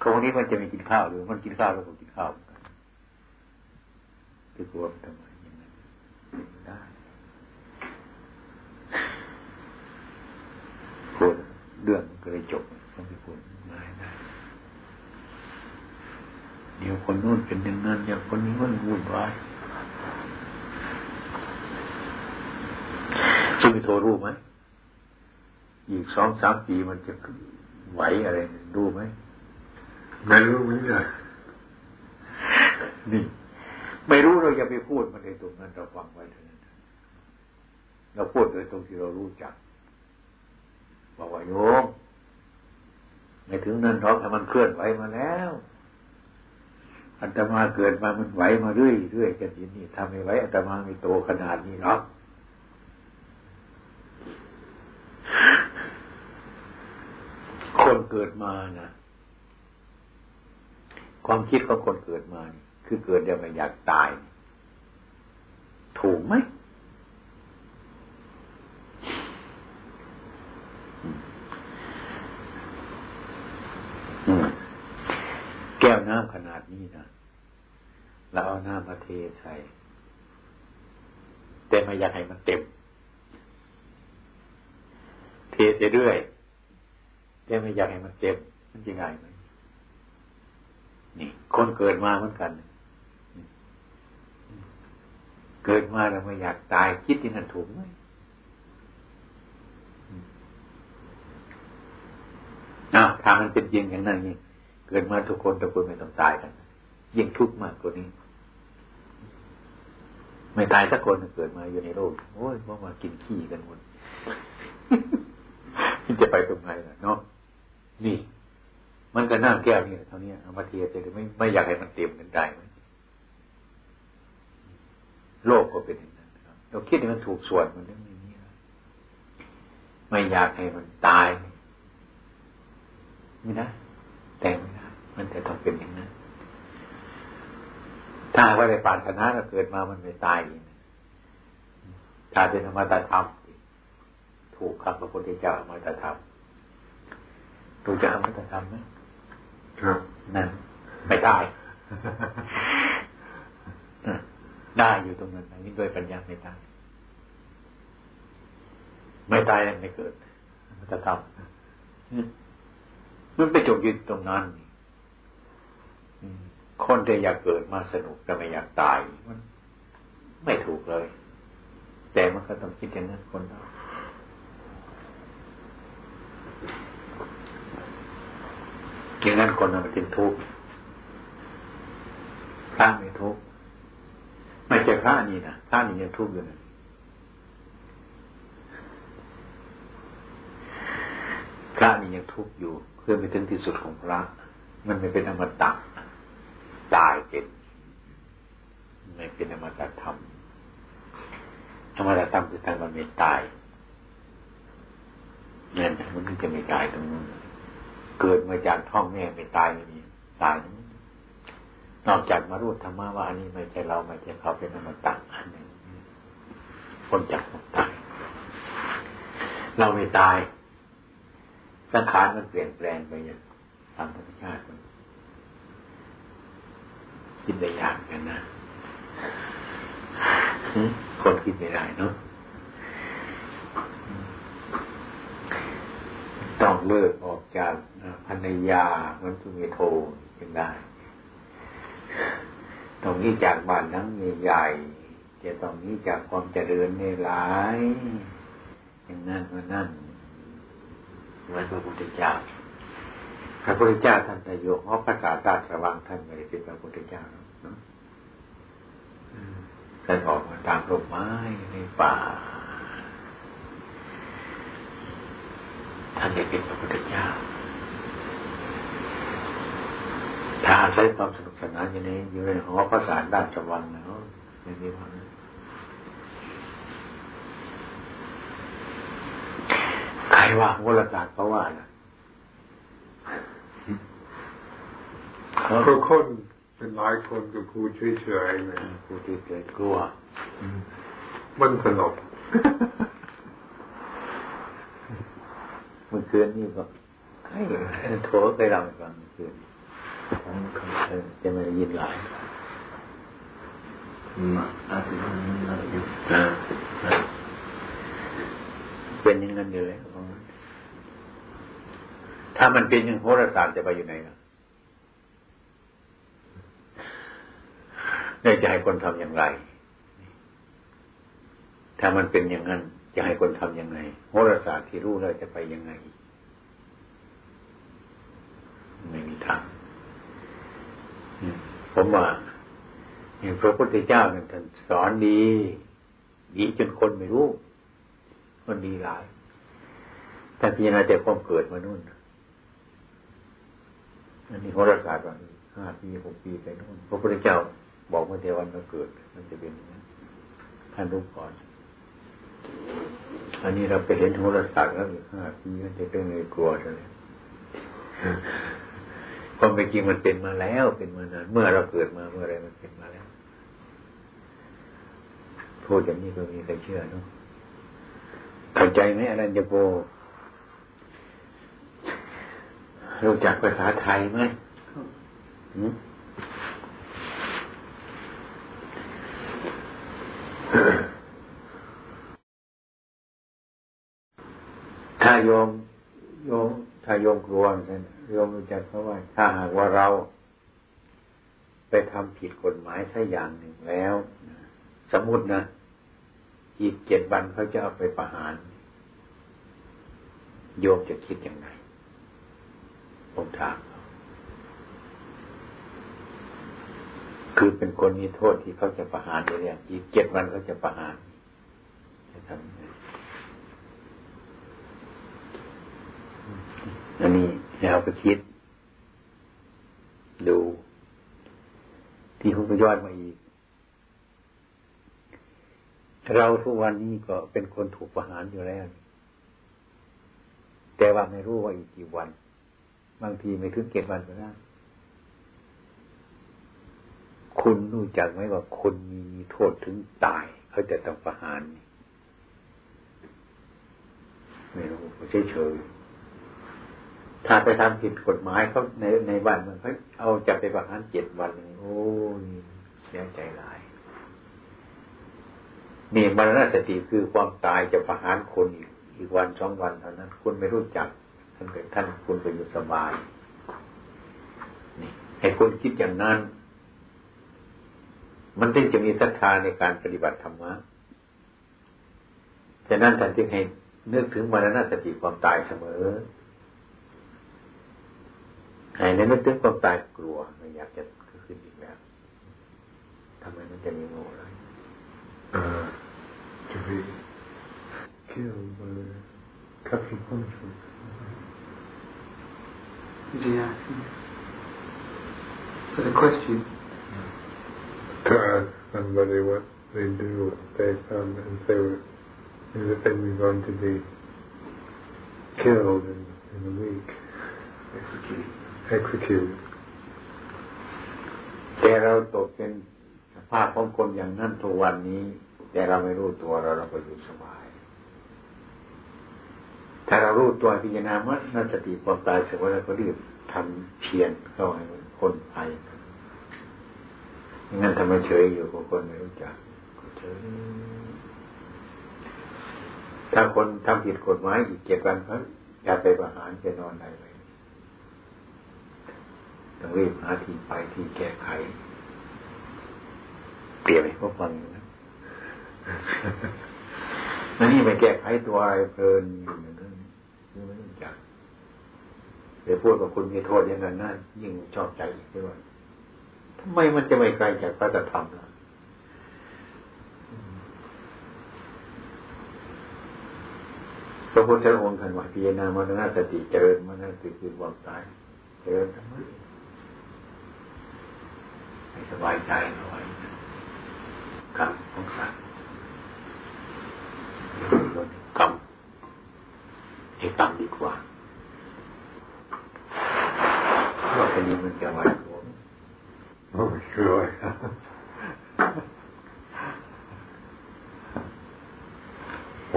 S1: คนมมินี้มันจะมีกินข้าวหรือมันกินข้าวแล้วก็กินข้าวไปกลัวทำไมอย่งนั้ได้ รื่องก็เลยจบต้องไปพูดไม่ได้เดี๋ยวคนนู้นเป็นอย่างนั้นเดี๋ยวคนนี้มันวุ่นวายสุมิโทรู้ไหมอีกสองสามปีมันจะไหวอะไรรู้ไหม
S4: ไม่รู้เหมือนกัน
S1: นี่ ไม่รู้เราอย่าไปพูดมันในตรงนั้นเราฟังไว้เท่านั้นเราพูดโดยตรงที่เรารู้จัก บอกว่าโยมไม่ถึงนั้นหรอกแต่มันเคลื่อนไหวมาแล้วอัตมาเกิดมามันไหวมาเรื่อยเรื่อยกันทีนี้ทำไม่ไหวอัตมาไม่โตขนาดนี้หรอกคนเกิดมานะความคิดของคนเกิดมา คือเกิดเดี๋ยวไม่อยากตาย ถูกไหม แก้วน้ำขนาดนี้นะเราเอาน้ำมาเทใส่แต่ไม่อยากให้มันเต็ม เทเรื่อยแต่ไม่อยากให้มันเต็ม มันจะง่ายไหมนี่คนเกิดมาเหมือนกัน เกิดมาแล้วไม่อยากตายคิดที่นั่นถูกไหมอ้าวทางมันเป็นจริงอย่างนั้นนี่ เกิดมาทุกคนทุกคนไม่ต้องตายกัน ยิ่งทุกข์มากกว่านี้ ไม่ตายสักคนเกิดมาอยู่ในโลกโอ้ยพรามากินขี้กันหมดจะไปตรงไหนล่ะเนาะนี่ มันก็น่าแก้วนี่เท่านี้เอามาเทียแต่ไม่ไม่อยากให้มันเต็มกันได้ไหมโลกก็เป็นอย่างนั้นเราคิดให้มันถูกส่วนมันเรื่องนี้ไม่อยากให้มันตายไม่ได้ แต่ไม่ได้มันจะต้องเป็นอย่างนั้นถ้าว่าในปารถนาเราเกิดมามันไม่ตายถ้าเป็นธรรมตธรรมถูกคำพระพุทธเจ้าอมตธรรมรู้จักอมตะธรรมไหม
S4: ครับ
S1: นั่นไม่ได้ได้อยู่ตรงนั้นนี่ด้วยปัญญาไม่ได้ไม่ตายแล้วไม่เกิดมันจะทำ มันไปจบยืนตรงนั้นคนที่อยากเกิดมาสนุกแต่ไม่อยากตายมันไม่ถูกเลย แต่มันก็ต้องคิดอย่างนั้นคนเราอย่างนั้นคนมันเป็นทุกข์พระไม่ทุกข์ไม่ใช่พระนี่นะพระนี่ยังทุกข์อยู่นะพระนี่ยัง ทุกข์อยู่ เพื่อไปถึงที่สุดของพระมันไม่เป็นอมตะตายเป็นไม่เป็นอมตะธรรมอมตะธรรมคือทางมันไม่ตายนั่นมันจะไม่ตายตรงนั้นเกิดมาจากท้องแม่ไม่ตายไม่มีตายนอกจากมารู้ธรรมะว่าอันนี้ไม่ใช่เราไม่ใช่เขาเป็นอมตะอันหนึ่งคนจากตายเราไม่ตาย สังขารมันเปลี่ยนแปลงไปอย่างตามธรรมชาติคิดได้ยากกันนะคนคิดไม่ได้เนาะต้องเลิกออกจากภรรยามันจะมีโทยังได้ ตรงนี้จากบ้านนั้งใหญ่ๆจะตรงนี้จากความเจริญในหลาย อย่างนั้นว่านั่น เหมือนพระพุทธเจ้าพระพุทธเจ้าท่านแต่โยกเพราะภาษาตาสว่างท่านไม่ได้เป็นพระพุทธเจ้าเนาะท่านออกมาตามลมไม้ในป่าท่านได้เป็นพระพุทธเจ้าถ้าอาศัยความสนุกสนานอย่างนี้อยู่ในหอพระสารด้านจวังนะไม่มีความ ใครว่าวรศาสตร์เขาว่านะ
S4: เขาคนเป็นหลายคนก็พูดเฉยๆนะ
S1: พูดเฉยๆกลัว
S4: มันสนุก
S1: เมื่อคืนนี่ก็ให้โถไปเราฟังเมื่อคืนจะไม่ได้ยินหลาย
S2: อาทิตย์นี้ เป็
S1: นอย่างนั้นอยู่เลยถ้ามันเป็นอย่างโหราศาสตร์จะไปอยู่ไหนล่ะเนี่ยจะให้คนทำอย่างไร ถ้ามันเป็นอย่างนั้น จะให้คนทำยังไงโหราศาสตร์ที่รู้แล้วจะไปยังไง ไม่มีทางผมว่าอย่างพระพุทธเจ้าเนี่ยท่านสอนดี ดีจนคนไม่รู้ มันดีหลายแต่พิจารณาแต่ความเกิดมานู่น อันนี้โหราศาสตร์ว่าห้าปีหกปีไปนู่นพระพุทธเจ้าบอกว่าเทวันเราเกิด มันจะเป็นท่านรู้ก่อน อันนี้เราไปเห็นโหราศาสตร์แล้วอีกห้าปีมันจะเป็นเลยกลัวเลยความเป็นจริงมันเป็นมาแล้วเป็นมานานเมื่อเราเกิดมาเมื่อไรมันเป็นมาแล้วพูดอย่างนี้ก็มีใครเชื่อเนาะ เข้าใจไหมอรัญญโปรู้จักภาษาไทยไหมถ้าโยมโยมถ้าโยมกลัวกันโยมรู้จักเขาว่า ถ้าหากว่าเรา ไปทำผิดกฎหมายสักอย่างหนึ่งแล้ว สมมตินะ อีกเจ็ดวันเขาจะเอาไปประหาร โยมจะคิดยังไง ผมถามคือเป็นคนมีโทษที่เขาจะประหารเลยอีกเจ็ดวันเขาจะประหารจะทำอันนี้เราไปคิด ดู ที่คุณก็ย้อนมาอีก เราทุกวันนี้ก็เป็นคนถูกประหารอยู่แล้ว แต่ว่าไม่รู้ว่าอีกกี่วัน บางทีไม่ถึงเจ็ดวันก็ได้คุณรู้จักไหมว่าคนมีโทษถึงตาย เขาจะต้องประหารไม่รู้เฉยถ้าไปทำผิดกฎหมายเขาในในบ้านมันเขาเอาจับไปประหารเจ็ดวันโอ้ยเสียใจหลาย นี่มรณสติคือความตายจะประหารคนอีกอีกวันสองวันเท่านั้น คุณไม่รู้จักท่านเป็นท่านคุณไปอยู่สบายนี่ให้คุณคิดอย่างนั้น มันจึงจะมีศรัทธาในการปฏิบัติธรรมะฉะนั้นท่านจึงให้นึกถึงมรณสติความตายเสมอหายในนึกถึงความตายกลัวไม่อยากจะขึ้นอีกแล้วทำไมมันจะมีโง่เลย uh, to be killed by the capital punishment.
S3: asking? Uh, for the question.
S4: To ask somebody what they do if they found if they were if they were going to be killed in, in a week.
S3: Executed.
S1: Executed. They had outlook ภาพของคนอย่างนั้นทุกวันนี้ แต่เราไม่รู้ตัวเราเราก็อยู่สบาย ถ้าเรารู้ตัวพิจารณามื่อนัสติความตายเสร็จแล้วก็รีบทำเพียรเข้าให้คนไปงั้นทำไมเฉยอยู่กับคนไม่รู้จักก็เฉยถ้าคนทำผิดกฎหมายอีกเจ็ดวันเขาอยาไปประหารจะนอนไหนไปต้องรีบหาที่ไปที่แก้ไข เปลี่ยนให้พวกฟังนะนั่นนี่ไปแก้ไขตัวไอะไรเพลินอยู่อย่างนั้นไม่รู้จักเดี๋ยวพูดกับคุณมีโทษอย่างนั้นนั่นยิ่งชอบใจอีกด้วยทำไมมันจะไม่ไกลจากพระธรรมล่ะพระพุทธองค์ท่านว่าพิจารณามรณสติเจริญมรณสติคือความตายเจริญทำไมสบายใจเอาไว้กรรม ของสัตว์ลดกรรมให้กรรมดีกว่าเพราะเป็นมันจะไหวผมโอ้ยช่วย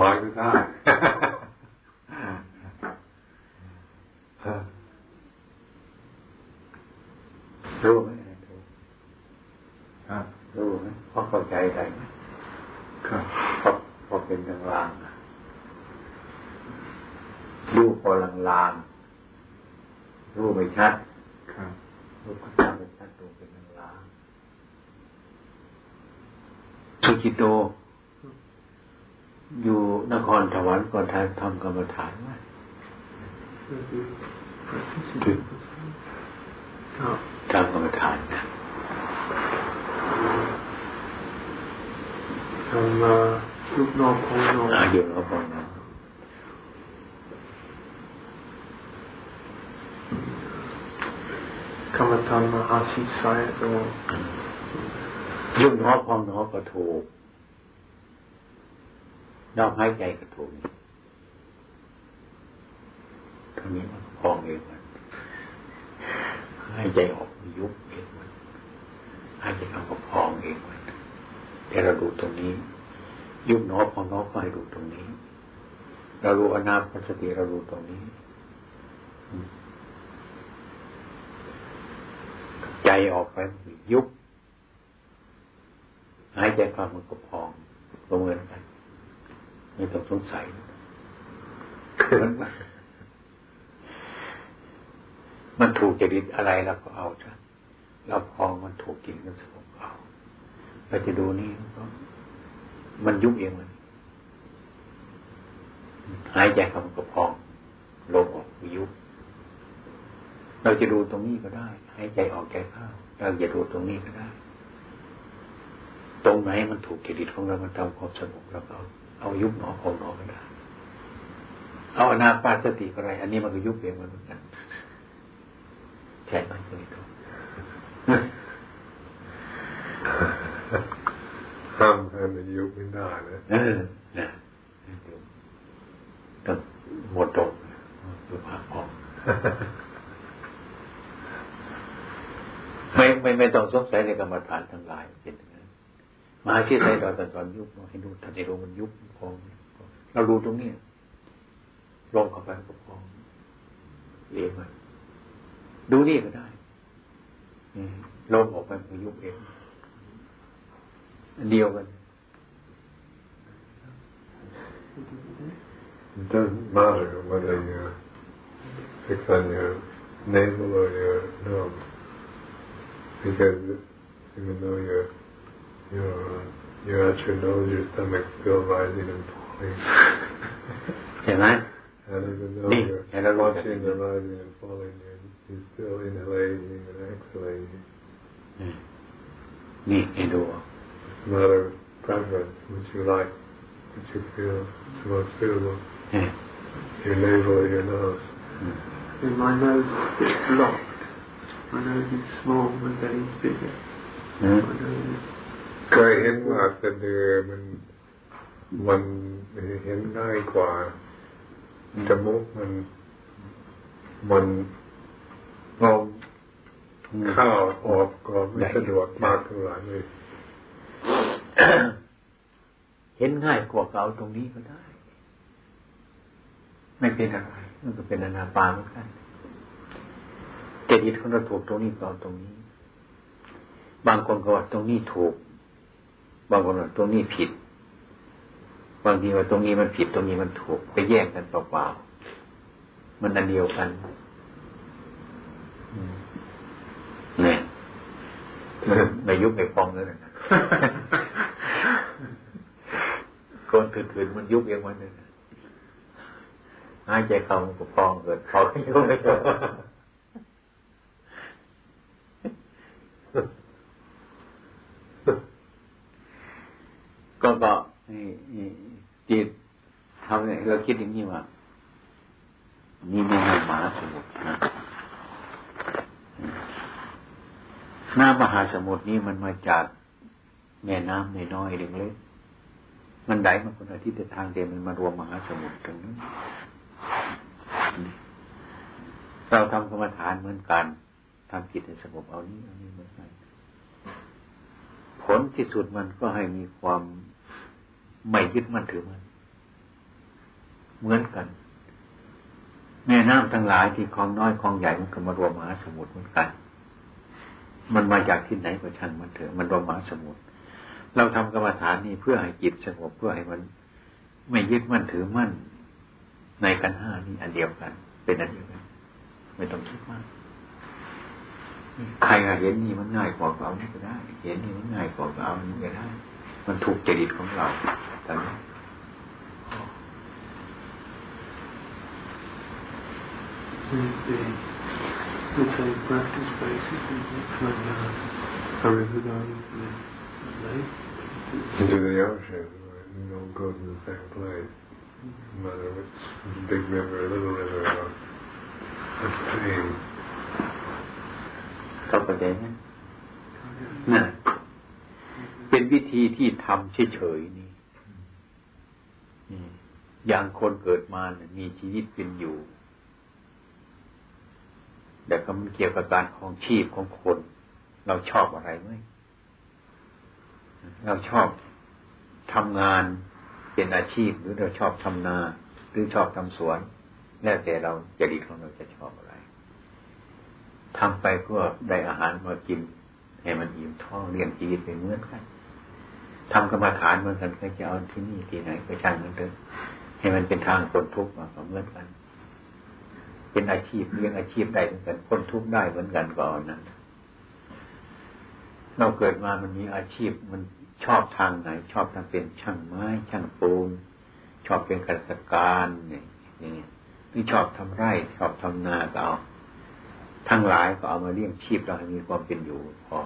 S4: วางไม่ได้
S1: รู้ไหมรู้รู้ไหมพอเข้าใจได้ไหม
S4: ครับ
S1: พอพอเป็นกลางๆรู้พอลางๆรู้ไม่ชัด
S4: ครับ
S1: รู้พอชัดไม่ชัดตัวเป็นลางๆสุจิโต อยู่นครถวันก่อนทานทำกรรมฐานไหมทำกรรมฐานนะ
S3: ทำมาลูกนอกของนอก
S1: อยู่นอกของนอก
S3: คำว่าท ชีพสายก็
S1: ยุ่งน้อพองน้อก็ถูกนอกหายใจก็ถูกทั้งนี้มันพองเองมันหายใจออกยุบเองมันหายใจเข้าก็พองเองมันแต่เราดูตรงนี้ ยุบน้อพองน้อก็ให้ดูตรงนี้ เรารู้อนาคตสติเราดูตรงนี้ ใจ ออกไปยุบหายใจเข้ามันก็พองก็เหมือนกันไม่ต้องสงสัยมันถูกจริตอะไรเราก็เอาจ้ะเราพองมันถูกกินมันสงบเอาเราจะดูนี่มันยุบเองมันหายใจเข้ามันก็พองลมออกยุบ เราจะดูตรงนี้ก็ได้หายใจออกใจเข้าเราจะดูตรงนี้ก็ได้ ตรงไหนมันถูกจริตของเรามันทำความสงบเราก็เอาเอายุบหนอของหนอไม่ได้ เอาอนาปาสติอะไรอันนี้มันก็ยุบเองมันเหมือนกันใช่ไหมคุณตัว
S4: ห้ามให้มันยุบไม่ได้นะเออนะ
S1: ต้องหมดตรงดูภาพออก ไม่ไม่ไม่ต้องสงสัยในกรรมฐานทั้งหลายเป็นมาชีไทยเราแต่สอนยุบให้ดูทันในรู้มันยุบพองเราดูตรงนี้ลงเข้าไปก็พองเลี้ยงมันดูนี่ก็ได้ลมออกไปมันยุบเองเดียวกัน
S4: It doesn't matter whether you fix on your navel or your nose, because even though you're you're you're at your nose, your stomach's still rising and falling. *laughs*
S1: Can I?
S4: And even though me. you're watching the rising and falling, you're, you're still inhaling and
S1: exhaling. Me and all.
S4: It's a matter of preference, which you like, which you feel is most suitable. Your navel or your nose.
S3: Mm. In my nose, it's blocked. My nose is small, my belly is bigger.
S4: เคยเห็นว่าสะดือมันมันเห็นง่ายกว่าจมูกมันมันลมข้าวออกก็ไม่สะดวกมากเท่าไหร่เลย
S1: เห็นง่ายกว่าเก่าตรงนี้ก็ได้ ไม่เป็นอะไรมันก็เป็นอนาปาเหมือนกัน จริตของเราถูกตรงนี้ต่อตรงนี้ บางคนก็ว่าตรงนี้ถูก บางคนว่าตรงนี้ผิด บางทีว่าตรงนี้มันผิดตรงนี้มันถูก ไปแยกกันเปล่าๆมันอันเดียวกันเนี่ยไม่ยุบไม่ฟองเลยนะคนถืนๆมันยุบเองมันเลยหายใจเข้ามันก็ฟองเกิดพอก็ยุบไม่ได้ ก็ก็จิตทำเนี่ยเราคิดอย่างนี้ว่านี่ไม่ให้มหาสมุทรนะหน้ามหาสมุทรนี่มันมาจากแม่น้ำในน้อยเล็กๆมันไหลมาคนละทิศทางเดียวมันมารวมมหาสมุทรตรงนี้เราทำกรรมฐานเหมือนกัน ทำจิตให้สงบเอานี้เอานี้เหมือนกันผลที่สุดมันก็ให้มีความไม่ยึดมั่นถือมันเหมือนกัน แม่น้ำทั้งหลายที่คลองน้อยคลองใหญ่มันก็มารวมมหาสมุทรเหมือนกัน มันมาจากที่ไหนก็ช่างมันเถอะมันรวมมหาสมุทรเราทำกรรมฐานนี่เพื่อให้จิตสงบเพื่อให้มัน ไม่ยึดมั่นถือมั่น ในกันห้านี่อันเดียวกัน เป็นอันเดียวกัน ไม่ต้องคิดมาก ใครเห็นนี่มันง่ายกว่าเรานี่ก็ได้ เห็นนี่มันง่ายกว่าเรานี่ก็ได้ มันถูกจริตของเราตอนนี้
S3: the same practice basically when uh, everybody lake
S4: into the ocean. You don't go to the same place. No matter which big river, little river, or a stream.
S1: เข้าประเด็นไหมน่ะเป็นวิธีที่ทำเฉยๆนี่อย่างคนเกิดมาเนี่ยมีชีวิตเป็นอยู่ แต่ก็มันเกี่ยวกับการของชีพของคน เราชอบอะไรไหมเราชอบทำงานเป็นอาชีพหรือเราชอบทำนา หรือชอบทำสวน แล้วแต่เราจะดีของเราจะชอบอะไร ทำไปเพื่อได้อาหารมากินให้มันอิ่มท้องเลี้ยงชีวิตไปเหมือนกันทำกรรมฐานเหมือนกันก็จะเอาที่นี่ที่ไหนก็ช่างมันเถอะให้มันเป็นทางคนทุกข์มาเหมือนกัน เป็นอาชีพเลี้ยงอาชีพได้เหมือนกันคนทุกข์ได้เหมือนกันก่อนนั้นเราเกิดมามันมีอาชีพมันชอบทางไหน ชอบทางเป็นช่างไม้ ช่างปูน ชอบเป็นข้าราชการเนี่ยนี่หรือชอบทำไร่ ชอบทำนาก็เอา ทั้งหลายก็เอามาเลี้ยงชีพเราให้มีความเป็นอยู่พอ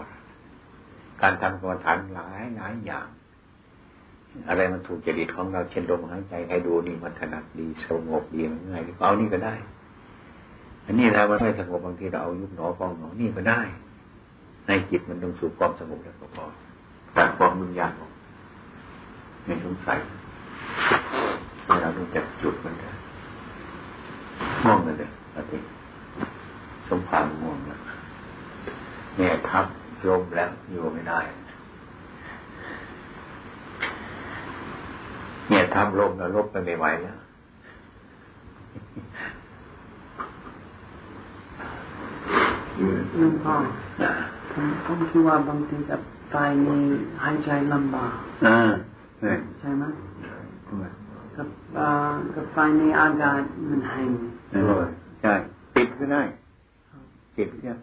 S1: การทำกรรมฐานหลายหลายอย่าง อะไรมันถูกจริตของเราเช่นลมหายใจให้ดูนี่มันถนัดดีสงบดีมันง่ายเอานี่ก็ได้ อันนี้แล้วมันไม่สงบบางทีเราเอายุบหนอฟองหนอนี่ก็ได้ ในจิตมันต้องสู่ความสงบแล้วก็พอตัดความมุ่งยากออกไม่สงสัยเราต้องจับจุดมันได้ม่วงเลยอาทิตย์ สมภารม่วงแล้วแม่ทับโยมแล้วอยู่ไม่ได้เนี่ยทำลมแล้วลบไปไม่ไหวแล้ว
S5: ลุงพ่อผมผมคิดว่าบางทีกับไฟมีหายใจลำบาก
S1: อ่า
S5: ใช่ไหมกับกับไฟในอากาศมันแห้ง
S1: ใช่ปิดก็ได้ ปิดเนี่ย